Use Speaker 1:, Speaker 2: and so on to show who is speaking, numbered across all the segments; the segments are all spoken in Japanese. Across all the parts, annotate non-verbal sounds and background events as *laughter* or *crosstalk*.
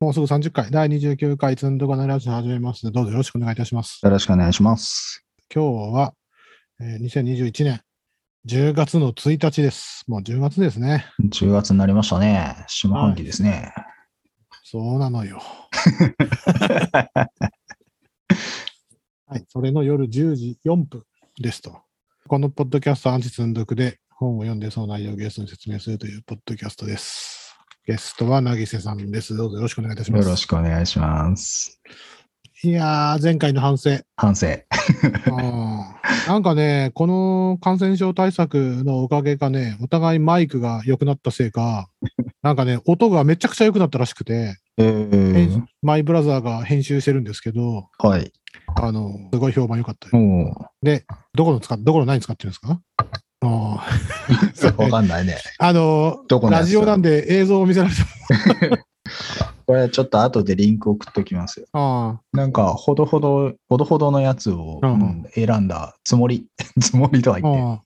Speaker 1: もうすぐ30回、第29回ツンドコのラジオ始めますので、どうぞよろしくお願いいたします。
Speaker 2: よろしくお願いします。
Speaker 1: 今日は、えー2021年10月の1日です。もう10月ですね。
Speaker 2: 10月になりましたね。下半期ですね。
Speaker 1: そうなのよ。*laughs* はい、それの夜10時4分ですと。このポッドキャストアンチ積んどくで本を読んでその内容をゲストに説明するというポッドキャストです。ゲストは凪瀬さんです。どうぞよろしくお願いいたします。
Speaker 2: よろしくお願いします。
Speaker 1: いやー、前回の反省。
Speaker 2: 反省。
Speaker 1: うんなんかね、この感染症対策のおかげかね、お互いマイクが良くなったせいか、なんかね、音がめちゃくちゃ良くなったらしくて、
Speaker 2: えー
Speaker 1: 編マイブラザーが編集してるんですけど、
Speaker 2: はい。
Speaker 1: あの、すごい評判良かったよ。
Speaker 2: も
Speaker 1: で、どこの使っ、どこの何使ってるんですか？あ
Speaker 2: う、そ *laughs* うわかんないね。
Speaker 1: あ *laughs* あの
Speaker 2: どこ
Speaker 1: ラジオなんで映像を見せられても、*laughs*
Speaker 2: これちょっと後でリンク送っときますよ。
Speaker 1: あ
Speaker 2: なんか、ほどほど、ほどほどのやつを、選んだつもり。つもりとは
Speaker 1: あ、
Speaker 2: 言って。
Speaker 1: ああ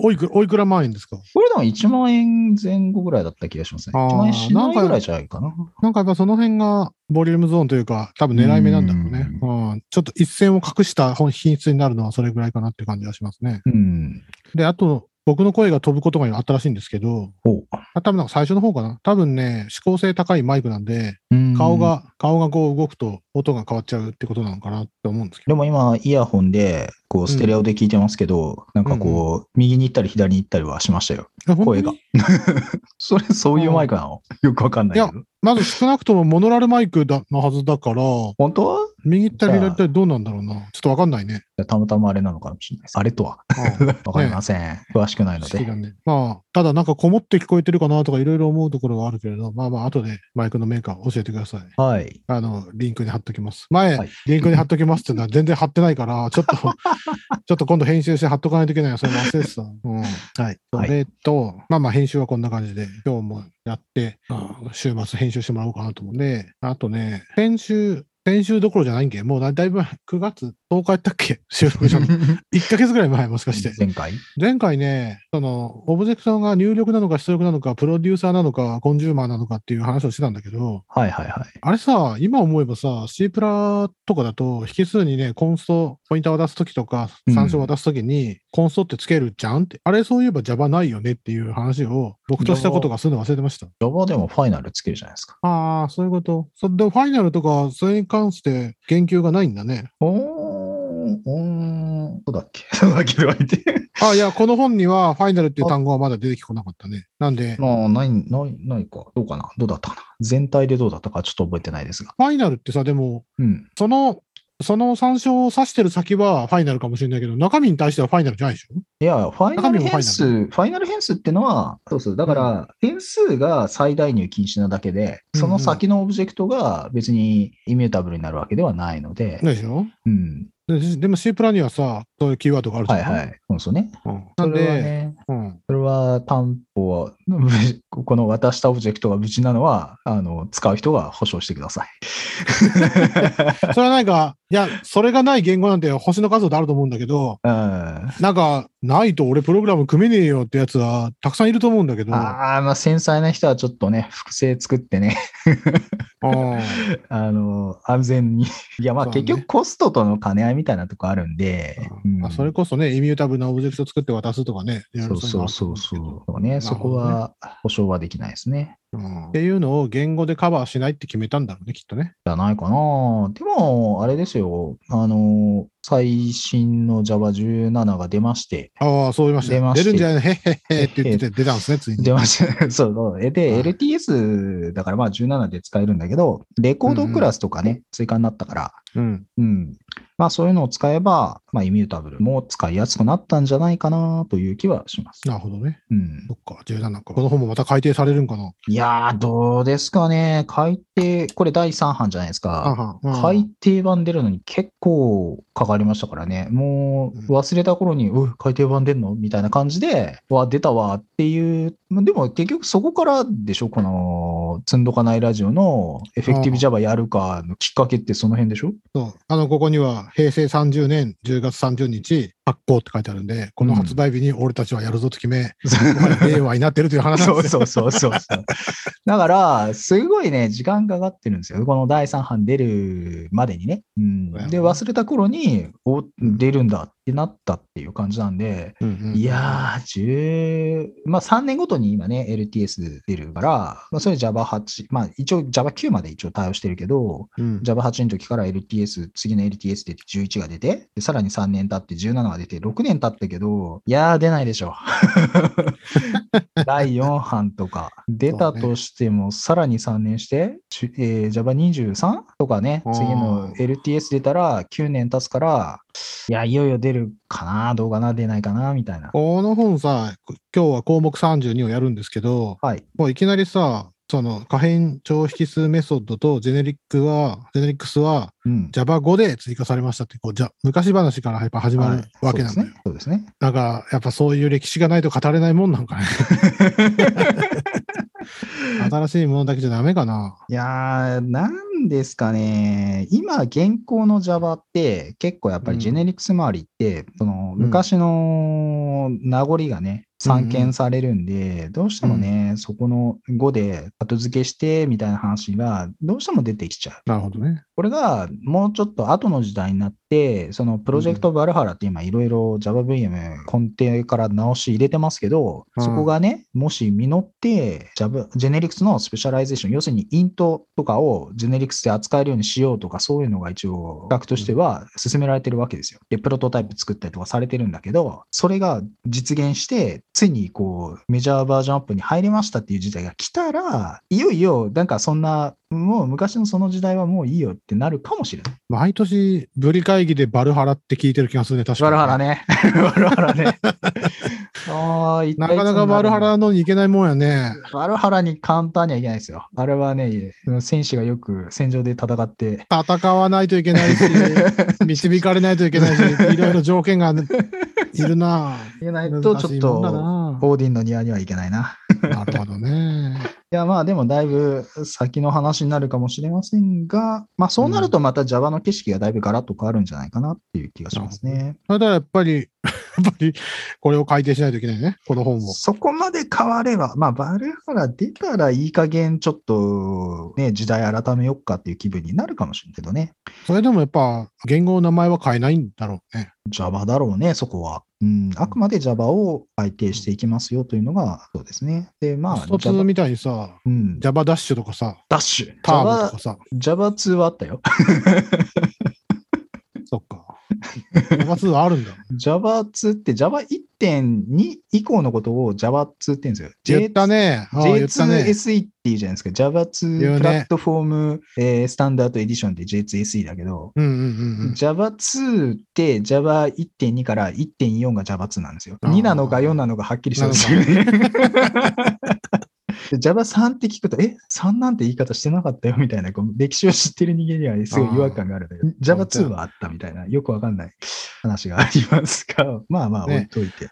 Speaker 1: おおいくら、おいくら万円ですか？
Speaker 2: これでも1万円前後ぐらいだった気がしますね。
Speaker 1: あー
Speaker 2: 1万円しない
Speaker 1: なんか
Speaker 2: ぐらいじゃないかな。
Speaker 1: なんかやっぱその辺がボリュームゾーンというか、多分狙い目なんだろうね。うんちょっと一線を隠した本品質になるのはそれぐらいかなっていう感じがしますね。
Speaker 2: うん。
Speaker 1: で、あと、僕の声が飛ぶことがあったらしいんですけど、多分なんか最初の方かな。多分ね、指向性高いマイクなんで、
Speaker 2: うん
Speaker 1: 顔が、顔がこう動くと音が変わっちゃうってことなのかなって思うんですけど。
Speaker 2: でも今、イヤホンで、こう、ステレオで聞いてますけど、なんかこう、右に行ったり左に行ったりはしましたよ。声が。*laughs* それ、そういうマイクなの？よくわかんないけど。
Speaker 1: まず少なくともモノラルマイクだのはずだから、
Speaker 2: 本当は？
Speaker 1: 右行ったり左行ったりどうなんだろうな。ちょっとわかんないね。
Speaker 2: たまたまあれなのかもしれないです。あれとは。
Speaker 1: うん *laughs*
Speaker 2: わかりません。詳しくないので。
Speaker 1: ね。まあ、ただなんかこもって聞こえてるかなとかいろいろ思うところがあるけれど、まあまあ、後でマイクのメーカー教えてください。
Speaker 2: はい。
Speaker 1: あの、リンクに貼っときます。前、
Speaker 2: はい
Speaker 1: リンクに貼っときますっていうのは全然貼ってないから、*laughs* ちょっと、ちょっと今度編集して貼っとかないといけないよ。それ忘れてた。うん。はい。そ
Speaker 2: はい
Speaker 1: れと、まあまあ編集はこんな感じで、今日もやって、あ週末編集してもらおうかなと思うんで、あとね、先週、先週どころじゃないんけ？もうだだいぶ9月10日やったっけ？*laughs* 収録したの。*laughs* 1ヶ月ぐらい前もしかして。
Speaker 2: 前回？
Speaker 1: 前回ね、その、オブジェクトが入力なのか出力なのか、プロデューサーなのか、コンジューマーなのかっていう話をしてたんだけど、
Speaker 2: はいはいはい。
Speaker 1: あれさ、今思えばさ、C プラとかだと、引数にね、コンスト、ポインターを出すときとか、
Speaker 2: うん
Speaker 1: 参照を渡すときに、コンストってつけるじゃんって、あれそういえば Java ないよねっていう話を、僕としたことがするの忘れてました。
Speaker 2: Java でもファイナルつけるじゃないですか。
Speaker 1: ああ、そういうこと。そでもファイナルとか、それに関して言及がないんだね。
Speaker 2: おー、おー、そうだっけそうだっけとか言って。
Speaker 1: あいや、この本には、ファイナルっていう単語はまだ出てこなかったね。なんで、
Speaker 2: まあ、ない、ない、ないか。どうかなどうだったかな全体でどうだったかちょっと覚えてないですが。
Speaker 1: ファイナルってさ、でも、
Speaker 2: うん。
Speaker 1: その、その参照を指してる先はファイナルかもしれないけど、中身に対してはファイナルじゃないでしょ？
Speaker 2: いや、ファイナル変数、ファイナル変数ってのは、そうそう、だから、変数が最大入禁止なだけで、その先のオブジェクトが別にイミュータブルになるわけではないので、
Speaker 1: でしょ？
Speaker 2: うん。
Speaker 1: ででも C プラにはさ、そういうキーワードがあるじゃん。
Speaker 2: はいはい。そうそうね。
Speaker 1: うん。なん
Speaker 2: それは
Speaker 1: で、
Speaker 2: ね、
Speaker 1: うん、
Speaker 2: それは担保は、この渡したオブジェクトが無事なのは、あの、使う人が保証してください。*laughs*
Speaker 1: それはなんか、いや、それがない言語なんて星の数であると思うんだけど、
Speaker 2: うん。
Speaker 1: なんか、ないと俺プログラム組めねえよってやつはたくさんいると思うんだけど、
Speaker 2: ああ、まあ繊細な人はちょっとね、複製作ってね、
Speaker 1: うん
Speaker 2: あの、安全に。いや、まあ
Speaker 1: ね。
Speaker 2: 結局コストとの兼ね合いみたいなとこあるんで、うん
Speaker 1: まあそれこそね、イミュータブルなオブジェクト作って渡すとかね、
Speaker 2: そうそうそうそう。そこは保証はできないですね。
Speaker 1: っていうのを言語でカバーしないって決めたんだろうね、きっとね。
Speaker 2: じゃないかな。でも、あれですよ。あの、最新の Java17 が出まして、
Speaker 1: ああ、そう言いましたよ。
Speaker 2: 出まして
Speaker 1: 出るんじゃない？*laughs* へっへっへって言ってて出たんですね、ついに。
Speaker 2: 出ました。そうそう。えで、
Speaker 1: はい
Speaker 2: LTS だからまあ17で使えるんだけど、レコードクラスとかね、追加になったから、
Speaker 1: うん。
Speaker 2: うん。まあそういうのを使えば、まあイミュータブルも使いやすくなったんじゃないかなという気はします。
Speaker 1: なるほどね。
Speaker 2: うん
Speaker 1: そ。っか、17か。この本もまた改訂されるんかな。
Speaker 2: いやー、どうですかね。改訂、これ第3版じゃないですか。
Speaker 1: はは
Speaker 2: 改訂版出るのに結構かかりましたからね。もう忘れた頃に、う改訂版出んの？みたいな感じで、わ、出たわっていう。まあでも結局そこからでしょ？この、積んどかないラジオのエフェクティブ Java やるかのきっかけってその辺でしょ？
Speaker 1: そう。あの、ここには、平成30年10月30日、発行って書いてあるんで、この発売日に俺たちはやるぞと決め、
Speaker 2: そう
Speaker 1: 令和になってるという話。*laughs*
Speaker 2: そうそうそうそう。だから、すごいね、時間かかってるんですよ。この第3版出るまでにね。うん、で、忘れた頃に、に、出るんだってなったっていう感じなんで、
Speaker 1: うんうん
Speaker 2: いやー、10、まあ3年ごとに今ね、LTS 出るから、まあそれ Java8、まあ一応 Java9 まで一応対応してるけど、
Speaker 1: うん、
Speaker 2: Java8 の時から LTS、次の LTS 出て11が出て、でさらに3年経って17が出て、6年経ったけど、いやー出ないでしょ。*laughs* 第4版とか。出たとしても、さらに3年して、しえー Java23 とかね、次の LTS 出たら9年経つから、いや、いよいよ出るかな、どうかな、出ないかな、みたいな。
Speaker 1: この本さ、今日は項目32をやるんですけど、
Speaker 2: はい。
Speaker 1: もういきなりさ、その可変超引数メソッドとジェネリックは、ジェネリックスは
Speaker 2: うん。
Speaker 1: Java5 で追加されましたって、こうじゃ昔話からやっぱ始まるわけなんだよ。
Speaker 2: そうですね。
Speaker 1: だから、やっぱそういう歴史がないと語れないもんなんかね。*laughs* 新しいものだけじゃダメかな。
Speaker 2: いやー、なんですかね。今、現行の Java って結構やっぱり generics 周りって、その昔の名残がね、散見されるんで、どうしてもね、そこの5で後付けしてみたいな話がどうしても出てきちゃう。
Speaker 1: なるほどね。
Speaker 2: これがもうちょっと後の時代になって、その Project Valhalla って今いろいろ JavaVM 根底から直し入れてますけど、
Speaker 1: うん
Speaker 2: そこがね、もし実って、 Java、generics の specialization、要するに int とかを generics で扱えるようにしようとか、そういうのが一応、企画としては進められてるわけですよ。で、プロトタイプ作ったりとかされてるんだけど、それが実現して、ついにこう、メジャーバージョンアップに入りましたっていう事態が来たら、いよいよ、なんかそんな、もう昔のその時代はもういいよってなるかもしれない。
Speaker 1: 毎年、ブリ会議でバルハラって聞いてる気がするね、確かに。
Speaker 2: バルハラね。*laughs* バルハラね。*laughs* あ
Speaker 1: な
Speaker 2: 体
Speaker 1: かなかバルハラのに行けないもんやね。
Speaker 2: バルハラに簡単にはいけないですよ。あれはね、戦士がよく戦場で戦って。
Speaker 1: 戦わないといけないし、*laughs* 導かれないといけないし、いろいろ条件がいるな。
Speaker 2: いけないと、ちょっと、
Speaker 1: な。
Speaker 2: オーディンの庭にはいけないな。
Speaker 1: なるほどね。
Speaker 2: いや、まあでもだいぶ先の話になるかもしれませんが、まあそうなるとまた Java の景色がだいぶガラッと変わるんじゃないかなっていう気がしますね。
Speaker 1: ただやっぱり、やっぱり、これを改定しないといけないね、この本を。
Speaker 2: そこまで変われば、まあバルハラ出たらいい加減ちょっとね、時代改めよっかっていう気分になるかもしれんけどね。
Speaker 1: それでもやっぱ、言語の名前は変えないんだろうね。
Speaker 2: Java だろうね、そこは。うん、あくまで Java を改定していきますよというのが、そうですね。で、まあ、
Speaker 1: 一つ
Speaker 2: Java
Speaker 1: みたいにさ、
Speaker 2: うん、
Speaker 1: Java ダッシュとかさ、
Speaker 2: ダッシュ。
Speaker 1: ターボとかさ、
Speaker 2: Java2 はあったよ。
Speaker 1: そっか。Java 2はあるんだ。
Speaker 2: Java2 って Java1.2 以降のことを Java2 って言うんですよ。
Speaker 1: 言ったね。ああ言ったね。
Speaker 2: J2SE っていうじゃないですか。
Speaker 1: 言う
Speaker 2: Java2
Speaker 1: ね
Speaker 2: プラットフォーム、えースタンダードエディションで J2SE だけど、
Speaker 1: うんうんうんうん。
Speaker 2: Java2 って Java1.2 から1.4が Java2 なんですよ。
Speaker 1: あー
Speaker 2: 2なのか4なのかはっきりしてるんですよね。*laughs* で Java3 って聞くと、え、3なんて言い方してなかったよみたいな、こう歴史を知ってる人間にはすごい違和感があるんだけど、Java2 はあったみたいな、よくわかんない話がありますが、*laughs* まあまあ置いといて。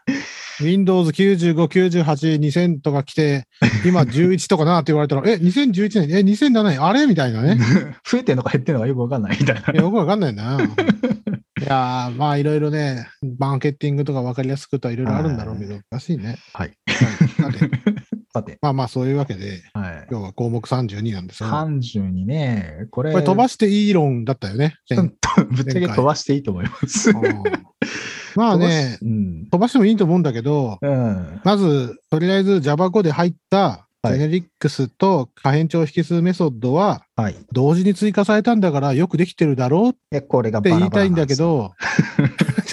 Speaker 1: Windows 95、98、2000とか来て、*laughs* 今11とかなって言われたら、え、2011年、え、2007年、あれ？みたいなね。*laughs*
Speaker 2: 増えてんのか減ってんのかよくわかんないみたいな。
Speaker 1: よくわかんないな。いやー、まあいろいろね、マーケティングとかわかりやすくとはいろいろあるんだろうけど、難しいね。
Speaker 2: はい。
Speaker 1: はいさてまあまあそういうわけで、
Speaker 2: はい。
Speaker 1: 今日は項目32なんですが、
Speaker 2: 32ね、これ、
Speaker 1: これ飛ばしていい論だったよね。
Speaker 2: ぶっちゃけ飛ばしていいと思います。
Speaker 1: うん *laughs* まあね、
Speaker 2: うん。
Speaker 1: 飛ばしてもいいと思うんだけど、
Speaker 2: うん。
Speaker 1: まず、とりあえず Java5 で入った
Speaker 2: はい
Speaker 1: ジェネリックスと可変調引数メソッドは同時に追加されたんだからよくできてるだろうって言いたいんだけど、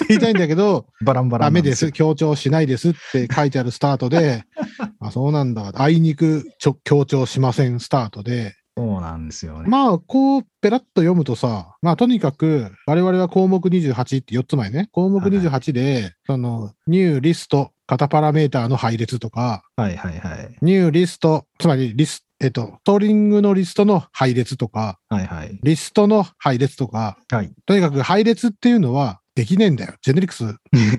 Speaker 1: って言いたいんだけど、*laughs*
Speaker 2: バランバラ
Speaker 1: ダメで、
Speaker 2: す
Speaker 1: 強調しないですって書いてあるスタートで、*laughs* あ、そうなんだ、あいにくちょ強調しませんスタートで、
Speaker 2: そうなんですよね。
Speaker 1: まあ、こう、ペラッと読むとさ、まあ、とにかく、我々は項目28って4つ前ね。項目28で、その、ニューリスト、型パラメーターの配列とか、
Speaker 2: はいはいはい。
Speaker 1: ニューリスト、つまりリス、えっと、ストリングのリストの配列とか、
Speaker 2: はいはい。
Speaker 1: リストの配列とか、
Speaker 2: はい。
Speaker 1: とにかく配列っていうのは、できねえんだよ。ジェネリクス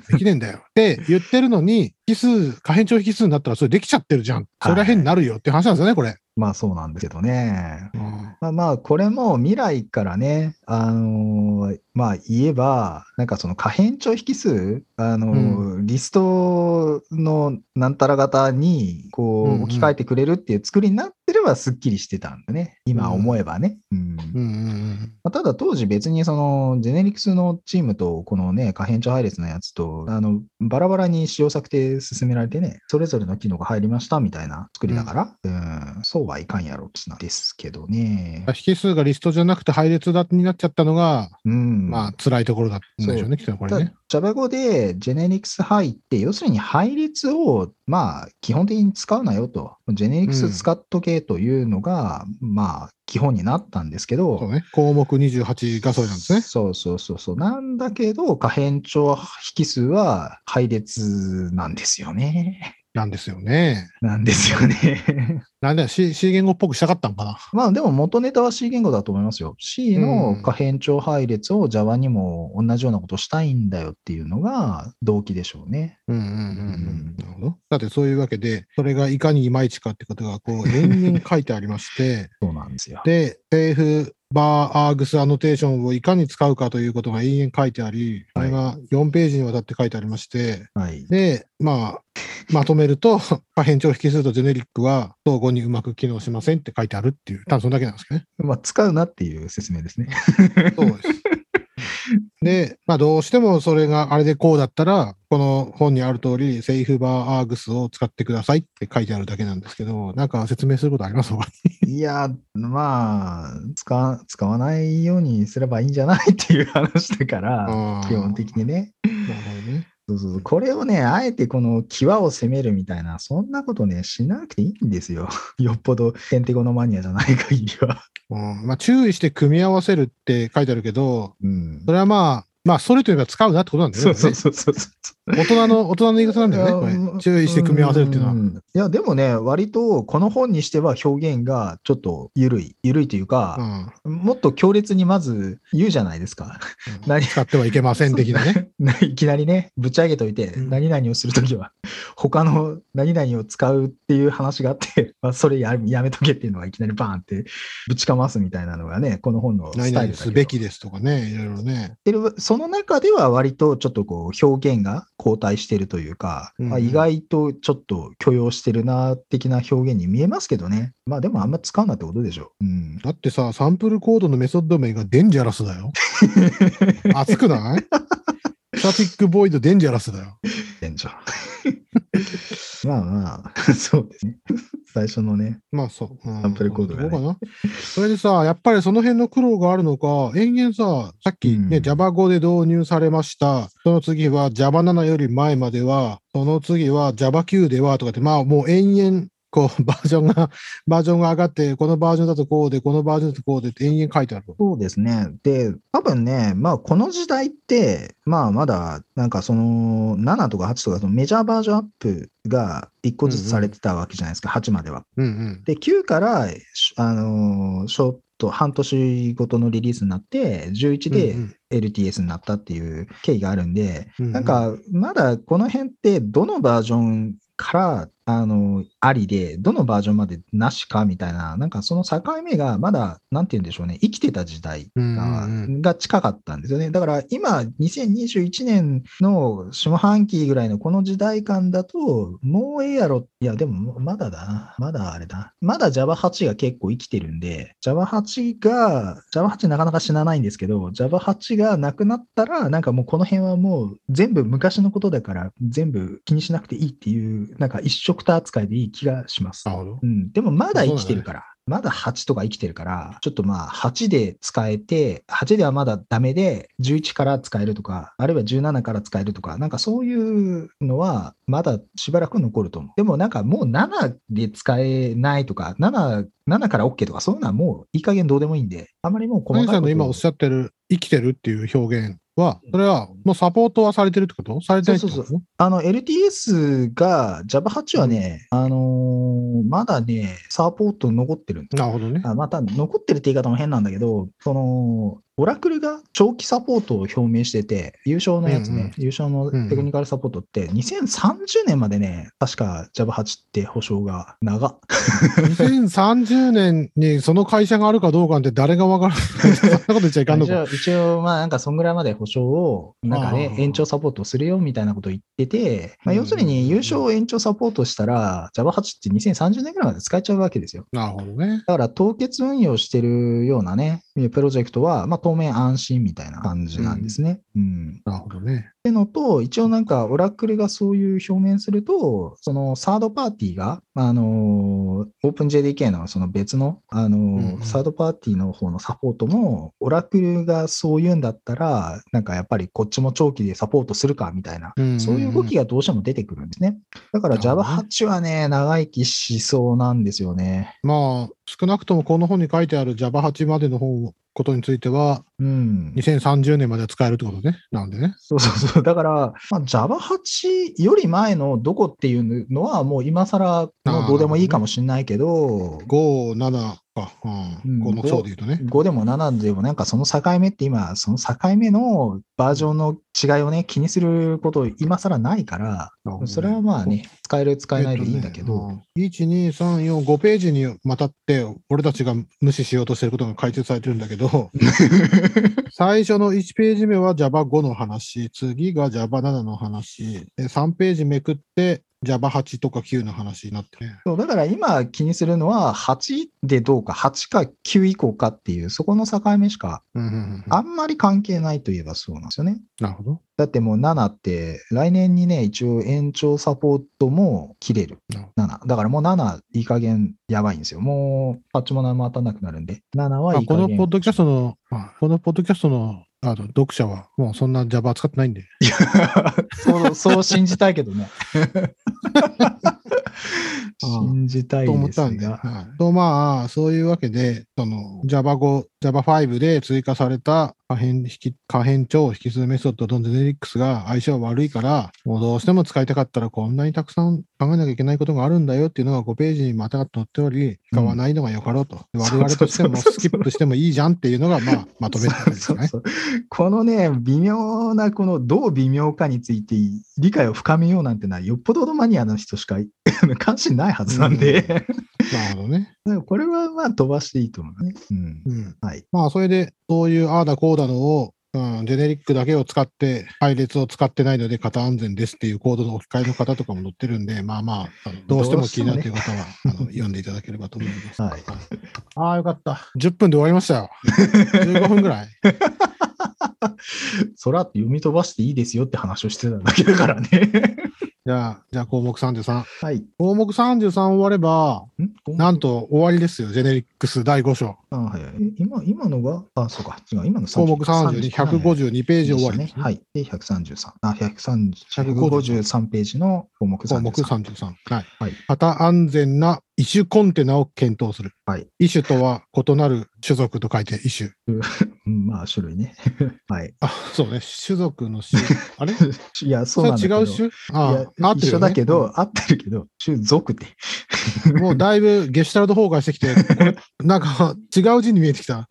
Speaker 1: できねえんだよ。って言ってるのに、引数、可変調引数になったらそれできちゃってるじゃん。それは変になるよって話なんですよね、これ。
Speaker 2: まあそうなんですけどね。
Speaker 1: うん
Speaker 2: まあまあ、これも未来からね、あのーまあ言えば、なんかその可変調引数、あのーリストのなんたら型にこ
Speaker 1: うんうん
Speaker 2: う置き換えてくれるっていう作りになってればすっきりしてたんだね。今思えばね。うん
Speaker 1: うんうん
Speaker 2: まあただ当時別にそのジェネリクスのチームとこのね可変調配列のやつとあのバラバラに使用策定進められてねそれぞれの機能が入りましたみたいな作りだから、うんそうはいかんやろってなんですけどね
Speaker 1: うん。。引数がリストじゃなくて配列だになっちゃったのが、
Speaker 2: うん。
Speaker 1: まあ辛いところだったんでしょうね、きっとこれね。
Speaker 2: Java 語でジェネリクス入って、要するに配列を、まあ、基本的に使うなよと。ジェネリクス使っとけというのが、まあ、基本になったんですけど、
Speaker 1: そうね。項目28がそれなんですね。
Speaker 2: そうそうそうそう。なんだけど、可変調引数は配列なんですよね。
Speaker 1: なんですよね。
Speaker 2: なんですよね。*laughs*
Speaker 1: なんだよ、C, C 言語っぽくしたかったんかな？
Speaker 2: まあでも元ネタは C 言語だと思いますよ。C の可変長配列を Java にも同じようなことしたいんだよっていうのが動機でしょうね。
Speaker 1: うんうんうんうん。なるほど。だってそういうわけで、それがいかにいまいちかってことが、こう、延々書いてありまして、*laughs*
Speaker 2: そうなんですよ。
Speaker 1: で、 SafeVarargs アノテーションをいかに使うかということが延々書いてあり、これが4ページにわたって書いてありまして、
Speaker 2: はい。
Speaker 1: で、まあ、まとめると、可変調引数とジェネリックは相互にうまく機能しませんって書いてあるっていう、単そんだけなんですけどね。
Speaker 2: まあ、使うなっていう説明ですね。
Speaker 1: そうです。*laughs* で、まあ、どうしてもそれがあれでこうだったら、この本にある通り、セーフバーアーグスを使ってくださいって書いてあるだけなんですけど、なんか説明することあります？か *laughs*
Speaker 2: いや、まあ、使わ使わないようにすればいいんじゃない？っていう話だから、基本的にね。
Speaker 1: なるほどね。
Speaker 2: そうそうそう。これをね、あえてこの際を攻めるみたいな、そんなことね、しなくていいんですよ。*laughs* よっぽどテンテコのマニアじゃない限りは。
Speaker 1: うんまあ、注意して組み合わせるって書いてあるけど、
Speaker 2: うん
Speaker 1: そ。れはまあ、まあ、それといえば使うなってことなんだよね。
Speaker 2: そうそうそうそう。
Speaker 1: 大人の、大人の言い方なんだよねこれ。注意して組み合わせるっていうのは。
Speaker 2: んいや、でもね、割とこの本にしては表現がちょっと緩い。緩いというか、もっと強烈にまず言うじゃないですか。
Speaker 1: うん
Speaker 2: 何？
Speaker 1: 使ってはいけません的なね。*laughs*
Speaker 2: いきなりね、ぶち上げといて、
Speaker 1: うん
Speaker 2: 何々をするときは、他の何々を使うっていう話があって、*laughs* まあ、それややめとけっていうのがいきなりバーンってぶちかますみたいなのがね、この本のスタイル
Speaker 1: 何々
Speaker 2: だけど
Speaker 1: すべきですとかね、いろいろね。
Speaker 2: でその中では割とちょっとこう表現が後退してるというか、
Speaker 1: うんうん
Speaker 2: まあ、意外とちょっと許容してるな的な表現に見えますけどね。まあでもあんま使うなってことでしょう。うん。
Speaker 1: だってさ、サンプルコードのメソッド名がデンジャラスだよ。*laughs* 熱くない？スタティックボイドデンジャラスだよ。
Speaker 2: 店長。*laughs* まあまあ、そうですね。最初のね。
Speaker 1: まあそう。うん
Speaker 2: サンプルコードがね
Speaker 1: そうかな。それでさ、やっぱりその辺の苦労があるのか、延々さ、さっきね、
Speaker 2: うん
Speaker 1: Java 語で導入されました。その次は Java 7より前までは、その次は Java 9ではとかって、まあもう延々、こう、*laughs* バージョンが、バージョンが上がって、このバージョンだとこうで、このバージョンだとこうでって延々書いてある。
Speaker 2: そうですね。で、多分ね、まあこの時代って、まあまだなんかその7とか8とかそのメジャーバージョンアップが1個ずつされてたわけじゃないですか、8までは。
Speaker 1: うんうん。
Speaker 2: で、9から、しあのーショート、半年ごとのリリースになって、11で
Speaker 1: うん
Speaker 2: LTS になったっていう経緯があるんで、
Speaker 1: うんうん
Speaker 2: なんか、まだこの辺って、どのバージョンから、あの、ありで、どのバージョンまでなしかみたいな、なんかその境目がまだ、なんて言うんでしょうね、生きてた時代が,、が近かったんですよね。だから今、2021年の下半期ぐらいのこの時代感だと、もうええやろ。いや、でもまだだな。まだあれだ。まだ Java8 が結構生きてるんで、Java8 が、Java8 なかなか死なないんですけど、Java8 がなくなったら、なんかもうこの辺はもう全部昔のことだから、全部気にしなくていいっていう、なんか一色た扱いでいい気がします
Speaker 1: な。るほど
Speaker 2: う。ん、でもまだ生きてるから。まだ8とか生きてるから、ちょっとまあ8で使えて、8ではまだダメで、11から使えるとか、あるいは17から使えるとか、なんかそういうのはまだしばらく残ると思う。でもなんかもう7で使えないとか、7、7から OK とか、そういうのはもういい加減どうでもいいんで、あまりもう細
Speaker 1: 何
Speaker 2: かい
Speaker 1: さんの今おっしゃってる、生きてるっていう表現は、それはもうサポートはされてるってこと？されてないってこと？
Speaker 2: そうそうあの、LTS が Java8 はね、あのーまだね、サポート残ってるんです。
Speaker 1: なるほどね。
Speaker 2: あまた残ってるって言い方も変なんだけど、そのオラクルが長期サポートを表明してて、優勝のやつね、
Speaker 1: うんうん
Speaker 2: 優勝のテクニカルサポートって、2030年までね、確か Java8 って保証が長っ。
Speaker 1: 2030年にその会社があるかどうかなんて誰がわからない。そんなこと言っちゃいかんのか。*laughs*
Speaker 2: 一応、一応まあなんかそんぐらいまで保証を、なんかね延長サポートするよみたいなことを言ってて、まあ、
Speaker 1: うん
Speaker 2: 要するに優勝を延長サポートしたら、Java8 って2030年ぐらいまで使えちゃうわけですよ。
Speaker 1: なるほどね。
Speaker 2: だから凍結運用してるようなね、プロジェクトは、まあ当面安心みたいな感じなんですね。うん。
Speaker 1: なるほどね。
Speaker 2: ってのと、一応なんか、オラクルがそういう表明すると、そのサードパーティーが、あのー、OpenJDK のその別の、あのーサードパーティーの方のサポートも、オラクルがそう言うんだったら、なんかやっぱりこっちも長期でサポートするかみたいな、
Speaker 1: うんうんうん
Speaker 2: そういう動きがどうしても出てくるんですね。だから Java8 はね、長生きしそうなんですよね。
Speaker 1: まあ、少なくともこの本に書いてある Java8 までの方ことについては、
Speaker 2: うん。
Speaker 1: 2030年までは使えるってことね。なんでね。
Speaker 2: そうそうそう。だから、まあ、Java8 より前のどこっていうのは、もう今更どうでもいいかもしれないけど、
Speaker 1: 5、7か。うん。で言うとね。
Speaker 2: 5でも7でもなんかその境目って今、その境目のバージョンの違いをね、気にすること今更ないから、それはまあね、使える使えないでいいんだけど、
Speaker 1: えっとねうん1、2、3、4、5ページにわたって、俺たちが無視しようとしてることが解説されてるんだけど、*laughs* 最初の1ページ目は Java5 の話、次が Java7 の話、で3ページめくって Java8 とか9の話になってね。
Speaker 2: そうだから今気にするのは8でどうか、8か9以降かっていう、そこの境目しかあんまり関係ないといえばそうなんですよね。
Speaker 1: なるほど。
Speaker 2: だってもう7って来年にね、一応延長サポートも切れる。
Speaker 1: なる
Speaker 2: 7。だからもう7いい加減やばいんですよ。もうパッチも何も当たんなくなるんで。7はいい加減。
Speaker 1: あこのポッドキャストの、あこのポッドキャストのあの読者はもうそんな Java 使ってないんで。
Speaker 2: そう、そう信じたいけどね。*laughs* *laughs* 信じたい
Speaker 1: と思っ
Speaker 2: です
Speaker 1: たんで。
Speaker 2: が。
Speaker 1: はい、と、まあ、そういうわけで、その Java5、Java5 で追加された可変引き可変超引数メソッドとゼネリックスが相性悪いから、もうどうしても使いたかったらこんなにたくさん考えなきゃいけないことがあるんだよっていうのが5ページにまた載っており、使わないのがよかろうと。
Speaker 2: ん
Speaker 1: 我々としてもスキップしてもいいじゃんっていうのが、まあ、まとめたわけですね。*laughs*
Speaker 2: そうそうこのね、微妙な、このどう微妙かについて理解を深めようなんてのは、よっぽどのマニアの人しか関心ないはずなんで、
Speaker 1: なるほどね。
Speaker 2: これはまあ飛ばしていいと思うね。うん。
Speaker 1: うん。
Speaker 2: はい。
Speaker 1: まあ、それで、そういうああだこうだのを、うん、ジェネリックだけを使って、配列を使ってないので型安全ですっていうコードの置き換えの方とかも載ってるんで、まあまあ、あのどうしても気になるという方は、あの読んでいただければと思います。
Speaker 2: はい
Speaker 1: ああ、よかった。10分で終わりましたよ。15分ぐらい。*laughs*
Speaker 2: そらって読み飛ばしていいですよって話をしてただけだからね。
Speaker 1: じゃあ、じゃあ項目33。
Speaker 2: はい。
Speaker 1: 項目33終われば、
Speaker 2: ん？
Speaker 1: なんと終わりですよ。ジェネリックス第5章。
Speaker 2: あはいはい。え今、今のが、あ、そうか。違う。今の
Speaker 1: 項目32、152ページ終わり
Speaker 2: ね。はい。で、133。あ、130
Speaker 1: 153
Speaker 2: 153ページの項目33。
Speaker 1: 項目33。はい。
Speaker 2: はい
Speaker 1: 型安全な異種コンテナを検討する。
Speaker 2: はい。
Speaker 1: 異種とは異なる種族と書いて異種。
Speaker 2: うん、まあ、種類ね。*laughs* はい。
Speaker 1: あ、そうね。種族の種。*laughs* あれ？
Speaker 2: いや、そうなんだ
Speaker 1: 違う種？
Speaker 2: い
Speaker 1: あ
Speaker 2: や
Speaker 1: あ、合ってるよね
Speaker 2: 一緒だけど、合ってるけど、種族って。*laughs*
Speaker 1: もうだいぶゲシュタルト崩壊してきて、これ、なんか違う字に見えてきた。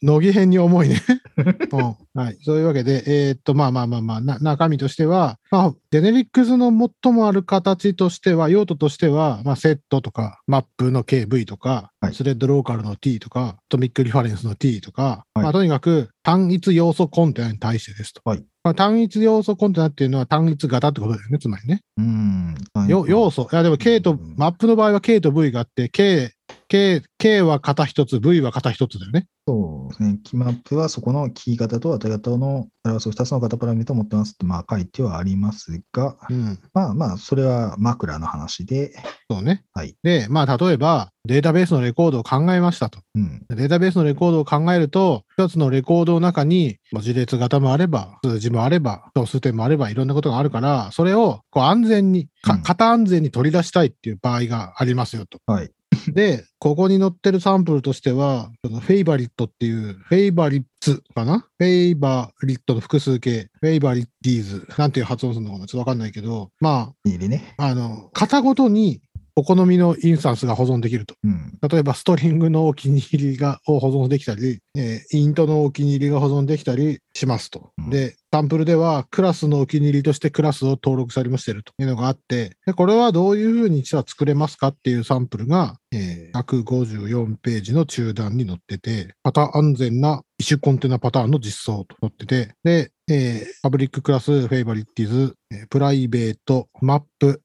Speaker 1: 乃木編に重いね。うん。はい。そういうわけで、えーっと、まあまあまあまあ、な中身としては、まあ、ジェネリックスの最もある形としては、用途としては、まあ、セットとか、マップの KV とか、
Speaker 2: はい
Speaker 1: スレッドローカルの T とか、トミックリファレンスの T とか、
Speaker 2: はい
Speaker 1: まあ、とにかく単一要素コンテナに対してですと。
Speaker 2: はい
Speaker 1: まあ、単一要素コンテナっていうのは単一型ってことだよね、つまりね。
Speaker 2: うん。
Speaker 1: よ要素。いや、でも K と、マップの場合は K と V があって、K、K、K は型一つ、V は型一つだよね。
Speaker 2: そうですね。キーマップはそこのキー型と値型の表す2つの型パラメータを持ってますって、まあ書いてはありますが、
Speaker 1: うん。
Speaker 2: まあまあ、それは枕の話で、
Speaker 1: そうね。
Speaker 2: はい。
Speaker 1: で、まあ、例えば、データベースのレコードを考えましたと。
Speaker 2: うん。
Speaker 1: データベースのレコードを考えると、一つのレコードの中に、文字列型もあれば、数字もあれば、小数点もあれば、いろんなことがあるから、それをこう安全に、か
Speaker 2: うん
Speaker 1: 型安全に取り出したいっていう場合がありますよと。
Speaker 2: はい。*laughs*
Speaker 1: で、ここに載ってるサンプルとしては、その favorite っていう、 favorites かな？ favorite の複数形、 favorites、なんていう発音するのかな？ちょっとわかんないけど、ま
Speaker 2: いいね。
Speaker 1: あ、あの、型ごとにお好みのインスタンスが保存できると。
Speaker 2: うん。
Speaker 1: 例えば、 String のお気に入りがを保存できたり、えー int のお気に入りが保存できたりしますと。
Speaker 2: うん
Speaker 1: で、サンプルでは、クラスのお気に入りとしてクラスを登録したりもしてるというのがあって、でこれはどういうふうにしたら作れますかっていうサンプルが、えー154ページの中段に載ってて、パターン安全な異種コンテナパターンの実装と載ってて、で、えー public class、Favorites、えー private、Map、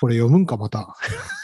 Speaker 1: これ読むんか、また。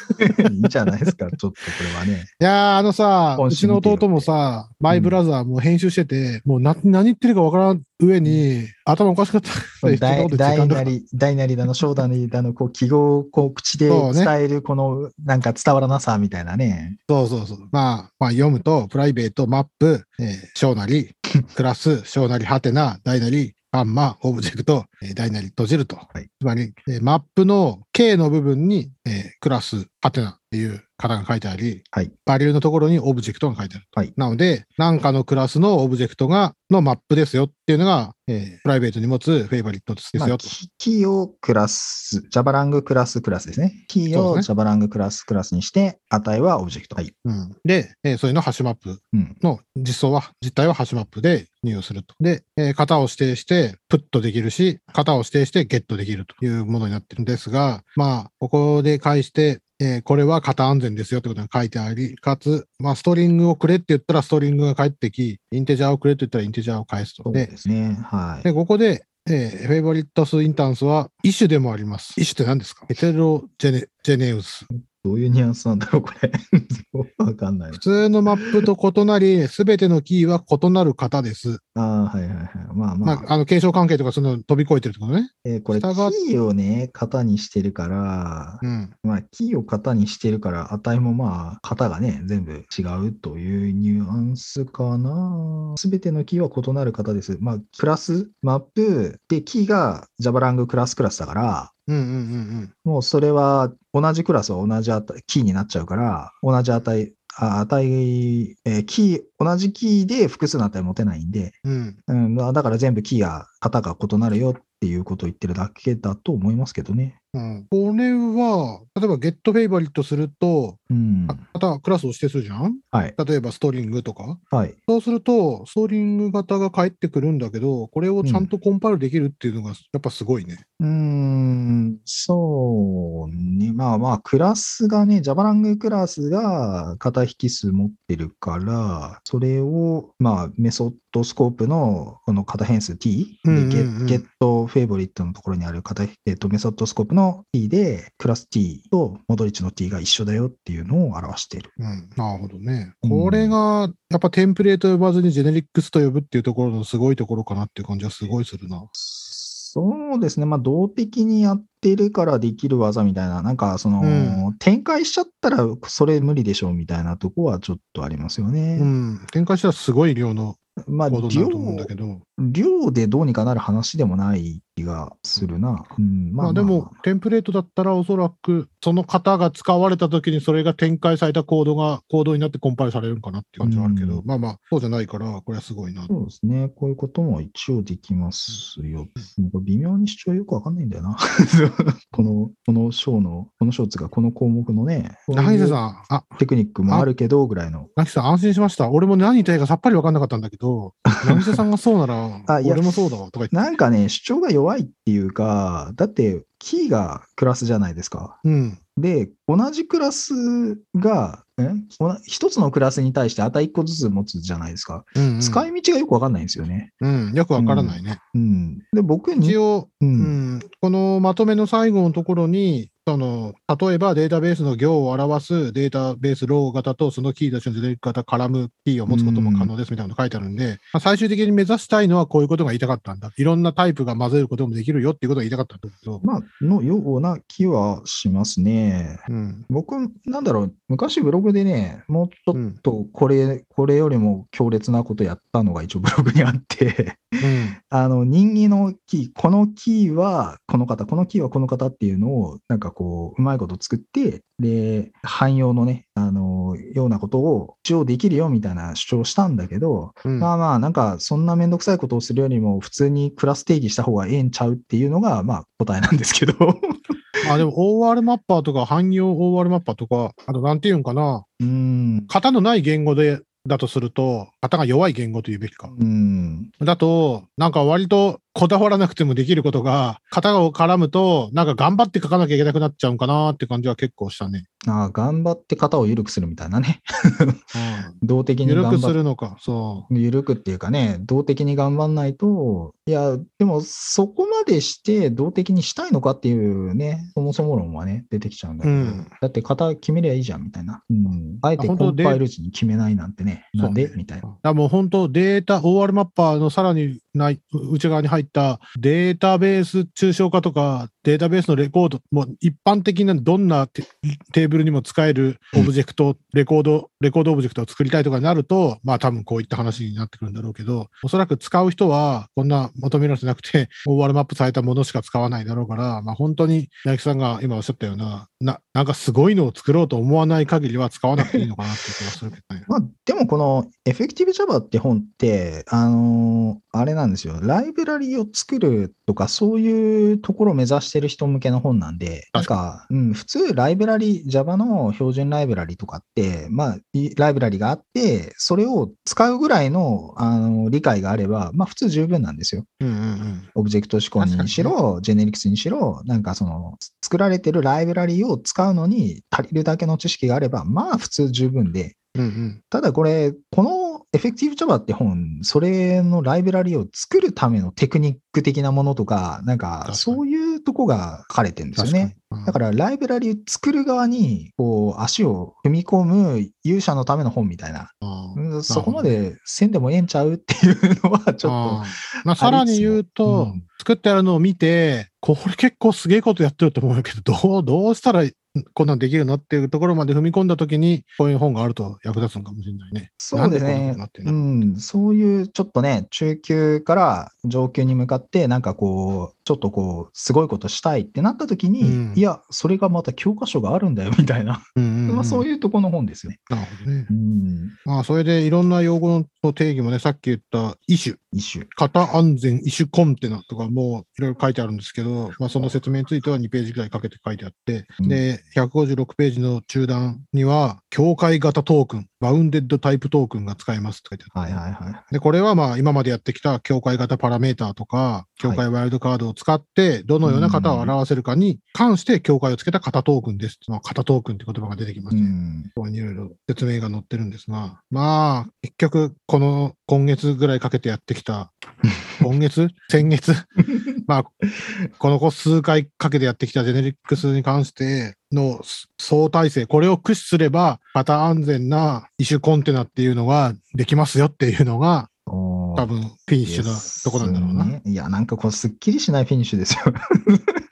Speaker 1: *laughs*
Speaker 2: いいじゃないですか、ちょっとこれはね。
Speaker 1: いやー、あのさ、うちの弟もさ、マイブラザーも編集してて、もうな何言ってるかわからん上に、頭おかしかった。*laughs*
Speaker 2: 大大なり、大なりだの、小なりだの、こう、記号をこう口で伝える、この、なんか伝わらなさみたいなね。
Speaker 1: そうそうそう。まあ、まあ、読むと、プライベート、マップ、えー小なり、*laughs* クラス、小なり、ハテナ、大なり、ガンマ、オブジェクト、えー大なり、閉じると。
Speaker 2: はい
Speaker 1: つまり、えーマップの K の部分に、えーClass、ハテナっていう型が書いてあり、
Speaker 2: はい
Speaker 1: バリューのところにオブジェクトが書いてある。
Speaker 2: はい
Speaker 1: なので、何かのクラスのオブジェクトが、のマップですよっていうのが、えー private に持つ favorite です
Speaker 2: まあ
Speaker 1: よと。
Speaker 2: キキーをクラス、 java.lang.Class クラスですね。キーを
Speaker 1: そうですね
Speaker 2: java.lang.Class クラスにして、値はオブジェクト。はい。
Speaker 1: うん、で、えーそういうのを HashMap
Speaker 2: うん。
Speaker 1: の実装は、実態は HashMap で入力すると。で、えー型を指定して、 put できるし、型を指定してゲットできるというものになってるんですが、まあ、ここで返して、えーこれは型安全ですよってことが書いてあり、かつ、まあ、 String をくれって言ったら String が返ってき、 Integer をくれって言ったら Integer を返すと。で、
Speaker 2: ですね。はい。
Speaker 1: でここで、えーフェイバリットスインタンスは、イシュでもあります。イシュって何ですか？ヘテロジェネジェネウス。
Speaker 2: どういうニュアンスなんだろう、これ。*laughs* わかんない
Speaker 1: 普。通のマップと異なり、すべてのキーは異なる型です。
Speaker 2: ああ、はいはいはい。まあまあ、
Speaker 1: まあ、あの、継承関係とかその飛び越えてるってことね。
Speaker 2: えーこれ、キーをね、型にしてるから、
Speaker 1: うん。
Speaker 2: まあ、キーを型にしてるから、値もまあ、型がね、全部違うというニュアンスかな。すべてのキーは異なる型です。まあ、クラス、マップ、で、キーが Java ラングクラスクラスだから、
Speaker 1: うんうんうん
Speaker 2: もうそれは同じクラスは同じ値キーになっちゃうから、同じ値、あ値、えーキー、同じキーで複数の値持てないんで、
Speaker 1: うん。うん。
Speaker 2: だから全部キーや型が異なるよっていうことを言ってるだけだと思いますけどね。
Speaker 1: うん、これは、例えばゲットフェイバリットすると、
Speaker 2: うん。
Speaker 1: あまたクラスを指定するじゃん？
Speaker 2: はい。
Speaker 1: 例えばストリングとか？
Speaker 2: はい。
Speaker 1: そうすると、ストリング型が返ってくるんだけど、これをちゃんとコンパイルできるっていうのがやっぱすごいね。
Speaker 2: うーん、そうね。まあまあ、クラスがね、Java ラングクラスが型引数持ってるから、それを、まあ、メソッドスコープのこの型変数 t で、
Speaker 1: うんうんうん
Speaker 2: getFavorite のところにある型、えっと、メソッドスコープの t で、クラス t とモドリッチの t が一緒だよっていうのを表している。
Speaker 1: うん。なるほどね。
Speaker 2: うん
Speaker 1: これが、やっぱテンプレート呼ばずにジェネリックスと呼ぶっていうところのすごいところかなっていう感じはすごいするな。
Speaker 2: そうですね。まあ、動的にやってるからできる技みたいな、なんか、その、
Speaker 1: うん
Speaker 2: 展開しちゃったらそれ無理でしょうみたいなとこはちょっとありますよね。
Speaker 1: うん。展開したらすごい量の
Speaker 2: まあ、
Speaker 1: コードにな
Speaker 2: 量
Speaker 1: ると思うんだけど。
Speaker 2: 量でどうにかなる話でもない気がするな。うん、
Speaker 1: まあでも、テンプレートだったらおそらく、その型が使われた時にそれが展開されたコードが、コードになってコンパイルされるんかなっていう感じはあるけど、
Speaker 2: うん
Speaker 1: まあまあ、そうじゃないから、これはすごいな。
Speaker 2: そうですね。こういうことも一応できますよ。微妙に主張よくわかんないんだよな。*laughs* この、この章の、この章つうか、この項目のね、こういう
Speaker 1: ナギセさん、あ、
Speaker 2: テクニックもあるけど、ぐらいの。
Speaker 1: ナギセさん安心しました。俺も何言いたいかさっぱり分かんなかったんだけど、ナギセさんがそうなら、
Speaker 2: あいや
Speaker 1: 俺もそうだわとか言って。
Speaker 2: なんかね、主張が弱いっていうか、だって、キーがクラスじゃないですか。
Speaker 1: うん。
Speaker 2: で、同じクラスが、一つのクラスに対して値1個ずつ持つじゃないですか。
Speaker 1: うん、うん。
Speaker 2: 使い道がよくわかんないんですよね。
Speaker 1: うん、よくわからないね。
Speaker 2: うん。で、僕に、
Speaker 1: 一応、
Speaker 2: う、
Speaker 1: うんん、このまとめの最後のところに、その例えばデータベースの行を表すデータベースロー型とそのキーとしてのジェネリック型絡むキーを持つことも可能ですみたいなの書いてあるんで、まあ、最終的に目指したいのはこういうことが言いたかったんだ。いろんなタイプが混ぜることもできるよっていうことが言いたかったんだけど、
Speaker 2: まあ、のような気はしますね。
Speaker 1: うん。
Speaker 2: 僕、なんだろう、昔ブログでね、もうちょっ
Speaker 1: うん。
Speaker 2: とこれ、これよりも強烈なことやったのが一応ブログにあって、
Speaker 1: うん。
Speaker 2: あの、任意のキー、このキーはこの方、このキーはこの方っていうのを、なんかこう、うまいこと作って、で、汎用のね、あの、ようなことを一応できるよみたいな主張したんだけど、
Speaker 1: うん
Speaker 2: まあまあ、なんか、そんなめんどくさいことをするよりも、普通にクラス定義した方がええんちゃうっていうのが、まあ、答えなんですけど。
Speaker 1: あ、でも OR マッパーとか、汎用 OR マッパーとか、あとなんていうんかな、
Speaker 2: うん。
Speaker 1: 型のない言語で、だとすると、型が弱い言語というべきか。
Speaker 2: うん。
Speaker 1: だと、なんか割とこだわらなくてもできることが、型を絡むと、なんか頑張って書かなきゃいけなくなっちゃうんかなって感じは結構したね。
Speaker 2: ああ、頑張って型を緩くするみたいなね。動的に
Speaker 1: 緩くするのか、そ
Speaker 2: 緩くっていうかね、動的に頑張んないと、いや、でもそこまでして動的にしたいのかっていうね、そもそも論はね、出てきちゃうんだけど、
Speaker 1: うん
Speaker 2: だって型決めりゃいいじゃんみたいな。うん。あえてコンパイル時に決めないなんてね、
Speaker 1: う。
Speaker 2: なんで？みたいな。
Speaker 1: らもう本当データ、OR マッパーのさらにない内側に入ったデータベース抽象化とか、データベースのレコード、もう一般的などんなテテーブルにも使えるオブジェクト、レコード、レコードオブジェクトを作りたいとかになると、まあ多分こういった話になってくるんだろうけど、おそらく使う人はこんな求められてなくて、OR マップされたものしか使わないだろうから、まあ本当に、八木さんが今おっしゃったような、な、なんかすごいのを作ろうと思わない限りは使わなくていいのかなっていう気がするけどね。*laughs*
Speaker 2: まあ、でもこの Effective Java って本って、あのーあれなんですよ。ライブラリを作るとか、そういうところを目指してる人向けの本なんで、なんか、うん、普通ライブラリ、Java の標準ライブラリとかって、まあ、いライブラリがあって、それを使うぐらいの、あの理解があれば、まあ、普通十分なんですよ。
Speaker 1: うんうんうん。
Speaker 2: オブジェクト思考にしろ、ジェネリクスにしろ、なんかその、作られてるライブラリを使うのに足りるだけの知識があれば、まあ普通十分で、
Speaker 1: うんうん。
Speaker 2: ただこれ、この Effective Java って本、それのライブラリを作るためのテクニック的なものとか、なんかそういうとこが書かれてるんですよ
Speaker 1: 確か。
Speaker 2: だからライブラリを作る側に、こう、足を踏み込む勇者のための本みたいな。
Speaker 1: ら、
Speaker 2: うんそこまでせんでもええんちゃうっていうのはちょっと。
Speaker 1: あー。まあ、さらに言うと、
Speaker 2: うん。
Speaker 1: 作ってあるのを見て、これ結構すげえことやってると思うけど、どう、どうしたらこんなんできるの？っていうところまで踏み込んだときに、こういう本があると役立つのかもしれないね。
Speaker 2: そうですねう
Speaker 1: だろ
Speaker 2: ん、そういうちょっとね、中級から上級に向かって、なんかこう、ちょっとこう、すごいことしたいってなった時に、
Speaker 1: うん
Speaker 2: いや、それがまた教科書があるんだよ、みたいな。
Speaker 1: う。うんうんうん *laughs*
Speaker 2: まあそういうとこの本ですね。
Speaker 1: なるほどね
Speaker 2: う。ん、
Speaker 1: まあ、それでいろんな用語の定義もね、さっき言ったイシュ、
Speaker 2: 一種。
Speaker 1: 型安全イシュコンテナとかもいろいろ書いてあるんですけど、まあ、その説明については2ページぐらいかけて書いてあって、
Speaker 2: うん。
Speaker 1: で、156ページの中段には、境界型トークン、 bounded type token が使えますって書いてあって、
Speaker 2: はいはいはい。
Speaker 1: で、これはまあ今までやってきた境界型パラメーターとか、境界ワイルドカードを使って、どのような型を表せるかに関して境界をつけた型トークンです。まあ、型トークンって言葉が出てきま
Speaker 2: う
Speaker 1: して、
Speaker 2: ん、
Speaker 1: ここにいろいろ説明が載ってるんですが、まあ、結局、この今月ぐらいかけてやってきた、*laughs* 今月？先月？*laughs* まあ、この数回かけてやってきたジェネリックスに関しての相対性、これを駆使すれば、型安全なイシュコンテナっていうのができますよっていうのが、
Speaker 2: 多
Speaker 1: 多分フィニッシュなとこなんだろうな。い
Speaker 2: いや、なんかこう、すっきりしないフィニッシュですよ。*laughs*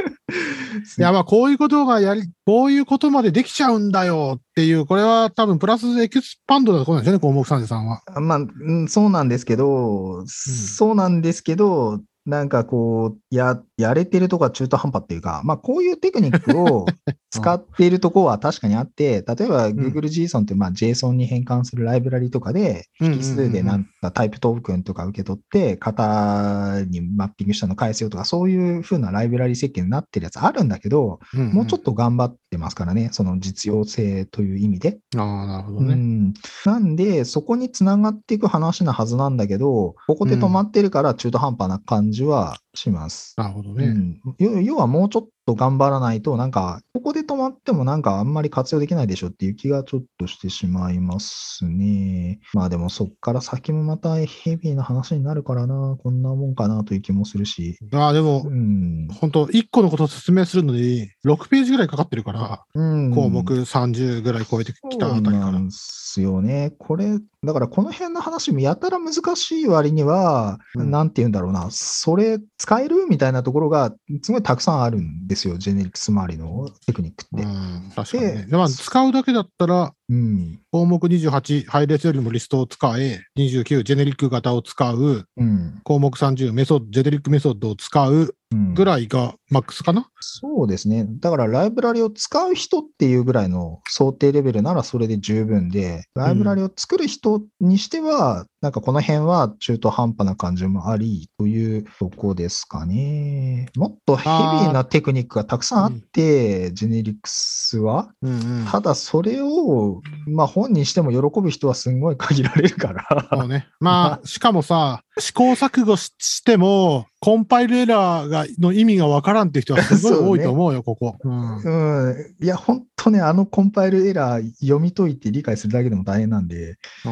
Speaker 1: や、まあ、こういうことがやり、こういうことまでできちゃうんだよっていう、これは多分プラスエキスパンドなところなんですよね、項目33は。
Speaker 2: まあ、うんそうなんですけど、そうなんですけど、なんかこう、や、やれてるとこは中途半端っていうか、まあこういうテクニックを使っているところは確かにあって、例えば Google JSON ってまあ JSON に変換するライブラリとかで、引数でなんかタイプトークンとか受け取って、型にマッピングしたの返すよとか、そういう風なライブラリ設計になってるやつあるんだけど、もうちょっ
Speaker 1: と。
Speaker 2: と頑張ってますからね、その実用性という意味で。
Speaker 1: ああ、なるほどね。
Speaker 2: うん、なんで、そこにつながっていく話なはずなんだけど、ここで止まってるから中途半端な感じはします。
Speaker 1: なるほどね。
Speaker 2: うん、要要はもうちょっと頑張らないと、なんか、ここで止まってもなんかあんまり活用できないでしょっていう気がちょっとしてしまいますね。まあでもそっから先もまたヘビーな話になるからな、こんなもんかなという気もするし。
Speaker 1: ああ、でも
Speaker 2: う、ん。
Speaker 1: 本当1個のことを説明するのに、6ページぐらいかかってるから、
Speaker 2: うん、
Speaker 1: 項目30ぐらい超えてきたあたり
Speaker 2: そう
Speaker 1: から。
Speaker 2: なんですよね。これ、だからこの辺の話もやたら難しい割には、
Speaker 1: うん
Speaker 2: なんて言うんだろうな、それ使える？みたいなところがすごいたくさんあるんですよ、ジェネリックス周りのテクニックって。
Speaker 1: うん、確かにね。
Speaker 2: で
Speaker 1: でまあ、使うだけだったら、
Speaker 2: うん。
Speaker 1: 項目28、配列よりもリストを使え、29、ジェネリック型を使う、
Speaker 2: うん。
Speaker 1: 項目30、メソッド、ジェネリックメソッドを使う
Speaker 2: うん
Speaker 1: ぐらいがマックスかな、
Speaker 2: そうですね。だからライブラリを使う人っていうぐらいの想定レベルならそれで十分で、ライブラリを作る人にしては、なんかこの辺は中途半端な感じもありというとこですかね。もっとヘビーなテクニックがたくさんあって、ジェネリックスは。
Speaker 1: うんうん
Speaker 2: ただそれを、まあ本にしても喜ぶ人はすごい限られるから。
Speaker 1: そうね。まあ、しかもさ、試行錯誤ししても、コンパイルエラーがの意味がわからんっていう人はすごい多いと思うよ、*laughs* ここ。うん
Speaker 2: うん。いや、本当ね、あのコンパイルエラー読み解いて理解するだけでも大変なんで、
Speaker 1: う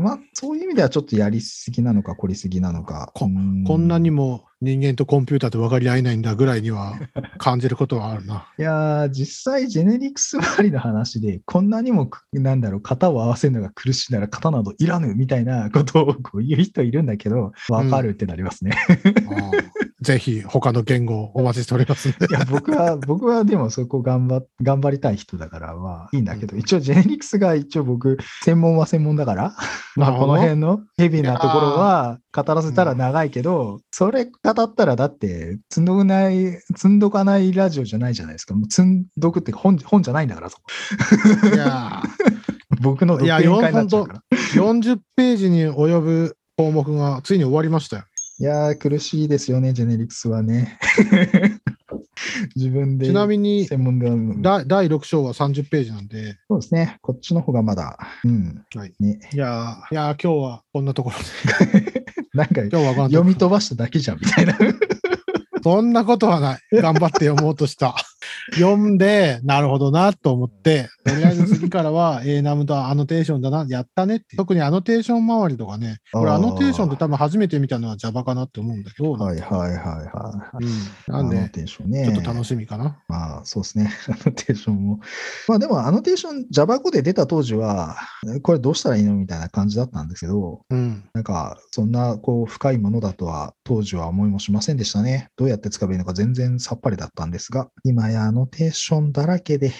Speaker 1: ん
Speaker 2: まあ、そういう意味ではちょっとやりすぎなのか、凝りすぎなのか。
Speaker 1: こ
Speaker 2: うん
Speaker 1: なにも人間とコンピューターって分かり合えないんだぐらいには *laughs* 感じることはあるな。
Speaker 2: いやー、実際、ジェネリクス周りの話で、こんなにも、なんだろう、型を合わせるのが苦しいなら型などいらぬみたいなことをこう言う人いるんだけど、わかるってなりますね。
Speaker 1: うんぜひ他の言語をお待ちしております。
Speaker 2: いや、僕は、僕はでもそこ頑張っ、頑張りたい人だから、まあいいんだけど、一応ジェネリクスが一応僕、専門は専門だから、*laughs* まあこの辺のヘビーなところは語らせたら長いけど、それ語ったらだって、積んどくない、積んどかないラジオじゃないじゃないですか。もう積んどくって本本じゃないんだから、そこ。
Speaker 1: いや *laughs*
Speaker 2: 僕の独
Speaker 1: いや
Speaker 2: になっちゃうから。
Speaker 1: ー、40ページに及ぶ項目がついに終わりましたよ。
Speaker 2: いやー、苦しいですよね、ジェネリクスはね。*laughs* 自分で。
Speaker 1: ちなみに、
Speaker 2: 専門では、
Speaker 1: 第第6章は30ページなんで、
Speaker 2: そうですね。こっちの方がまだ、うん。
Speaker 1: はい
Speaker 2: ね。
Speaker 1: いやー、いやー今日はこんなところで、*laughs*
Speaker 2: なんか、
Speaker 1: 今日は
Speaker 2: 読
Speaker 1: ろ
Speaker 2: み飛ばしただけじゃん、みたいな。
Speaker 1: そんなことはない。頑張って読もうとした。読んで、なるほどなと思って、とりあえず次からは A *laughs* ナムとアノテーションだな、やったねって。特にアノテーション周りとかね、これアノテーションって多分初めて見たのは Java かなって思うんだけど、
Speaker 2: はいはいはいはい。
Speaker 1: うん、なん
Speaker 2: アノ
Speaker 1: で、
Speaker 2: テーションね。
Speaker 1: ちょっと楽しみかな。
Speaker 2: まあ、そうですね。*laughs* アノテーションも。まあでも、アノテーション、Java 語で出た当時は、これどうしたらいいのみたいな感じだったんですけど、
Speaker 1: うん。
Speaker 2: なんか、そんな、こう、深いものだとは、当時は思いもしませんでしたね。どうやって使えばいいのか全然さっぱりだったんですが、今やアノテーションだらけで、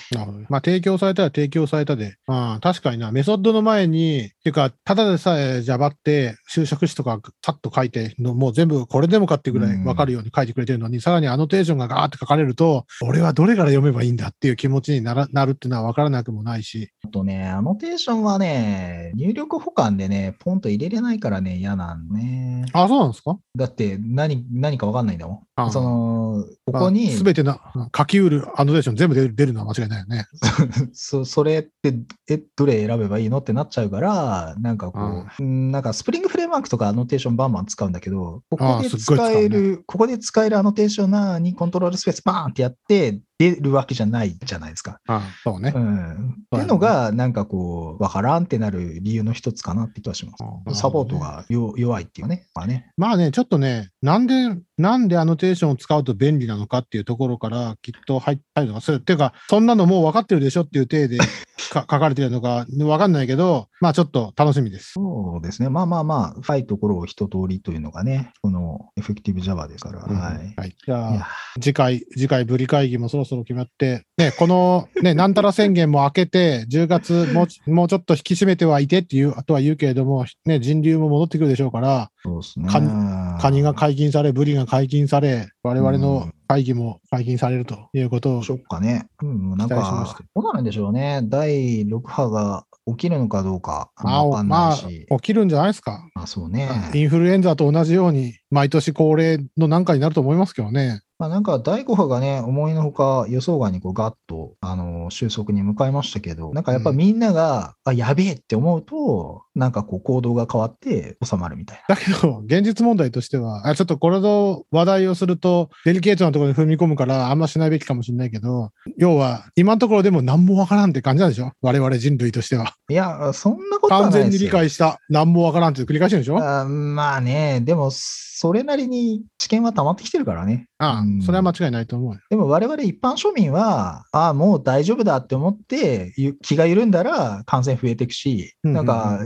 Speaker 1: まあ、提供されたら提供されたで、ああ確かにな、メソッドの前に、っていうか、ただでさえ Java って修飾詞とかさっと書いての、もう全部これでもかってぐらい分かるように書いてくれてるのに、さらにアノテーションがガーって書かれると、俺はどれから読めばいいんだっていう気持ちにならなるっていうのは分からなくもないし、
Speaker 2: あとね、アノテーションはね、入力補完でね、ポンと入れれないからね、嫌なんね。
Speaker 1: あ、そうなんですか？
Speaker 2: だって、何、何かわかんないんだもん。その、ここに、
Speaker 1: すべてな、書きうるアノテーション全部出る出るのは間違いないよね。*laughs*
Speaker 2: そそれって、え、どれ選べばいいのってなっちゃうから、なんかこう、うんなんかスプリングフレームワークとかアノテーションバンバン使うんだけど、ここで
Speaker 1: 使
Speaker 2: える、ここで使えるアノテーションなにコントロールスペースバーンってやって出るわけじゃないじゃないですか。
Speaker 1: あそうね
Speaker 2: う。ん。っていうのが、なんかこう、わからんってなる理由の一つかなって気はします。
Speaker 1: あ
Speaker 2: サポートがよ弱いっていうね。まあね。
Speaker 1: まあね、ちょっとね、なんで、なんでアノテーションを使うと便利なのかっていうところからきっと入ったりとかする。っていうか、そんなのもう分かってるでしょっていう体で *laughs* か書かれてるのか分かんないけど、まあちょっと楽しみです。
Speaker 2: そうですね。まあまあまあ、深いところを一通りというのがね、このエフェクティブ Java ですから。はい。
Speaker 1: はい。じゃあ、次回、次回ぶり会議もそろそろ決まって、ね、この、ね、なんたら宣言も明けて、10月もうち、もうちょっと引き締めてはいてっていう、あとは言うけれども、ね、人流も戻ってくるでしょうから、
Speaker 2: そうですね。
Speaker 1: カニカニが解禁され、ブリが解禁され、我々の会議も解禁されるということを、
Speaker 2: しょっかね。うん、なん
Speaker 1: 期待しまし
Speaker 2: か
Speaker 1: て、
Speaker 2: どうなるんでしょうね。第6波が起きるのかどうか、
Speaker 1: まあ、
Speaker 2: わかんな
Speaker 1: まあ、
Speaker 2: いし。
Speaker 1: 起きるんじゃないですか。
Speaker 2: まあ、そうね。
Speaker 1: インフルエンザと同じように、毎年恒例のなんかになると思いますけどね。
Speaker 2: まあ、なんか第5波がね、思いのほか予想外にこうガッと、あの収束に向かいましたけど、なんかやっぱみんなが、あ、やべえって思うと、なんかこう行動が変わって収まるみたいな。
Speaker 1: だけど、現実問題としては、あちょっとこれの話題をすると、デリケートなところに踏み込むから、あんましないべきかもしれないけど、要は、今のところでも何もわからんって感じなんでしょ？我々人類としては。
Speaker 2: いや、そんなことは
Speaker 1: 完全に
Speaker 2: ないですよ。
Speaker 1: 理解した、何もわからんって繰り返してるでしょ？
Speaker 2: あまあね、でも、それなりに知見は溜まってきてるからね。
Speaker 1: ああ、
Speaker 2: うん
Speaker 1: それは間違いないと思うよ。
Speaker 2: でも我々一般庶民は、ああ、もう大丈夫だって思って、ゆ気が緩んだら感染増えていくし、
Speaker 1: うん
Speaker 2: なんか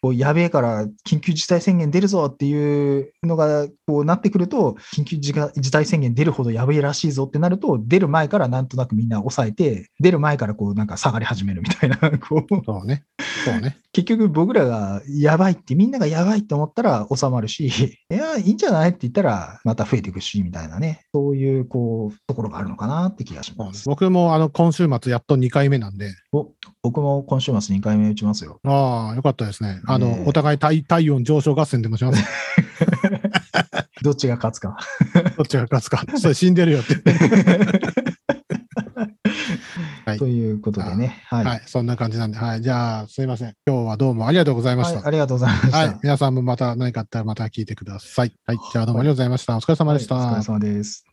Speaker 2: こうやべえから緊急事態宣言出るぞっていうのがこうなってくると、緊急事態宣言出るほどやべえらしいぞってなると、出る前からなんとなくみんな抑えて、出る前からこうなんか下がり始めるみたいな、*laughs* こう
Speaker 1: そうね。そうね。
Speaker 2: 結局僕らがやばいって、みんながやばいって思ったら収まるし、いや、いいんじゃないって言ったらまた増えていくし、みたいなね、そういうこうところがあるのかなって気がします。
Speaker 1: 僕もあの今週末やっと2回目なんで、
Speaker 2: お僕も今週末2回目打ちますよ。
Speaker 1: ああ、よかったですね。あの、
Speaker 2: ねえ
Speaker 1: お互い体体温上昇合戦でもします。*laughs*
Speaker 2: どっちが勝つか。*laughs*
Speaker 1: どっちが勝つか。それ死んでるよって。*laughs* はい
Speaker 2: ということでね。はい。
Speaker 1: はい、そんな感じなんで。はい。じゃあ、すいません。今日はどうもありがとうございました。
Speaker 2: はいありがとうございました。
Speaker 1: はい。皆さんもまた何かあったらまた聞いてください。はい。じゃあどうもありがとうございました。お疲れ様でした。
Speaker 2: はいお疲れ様です。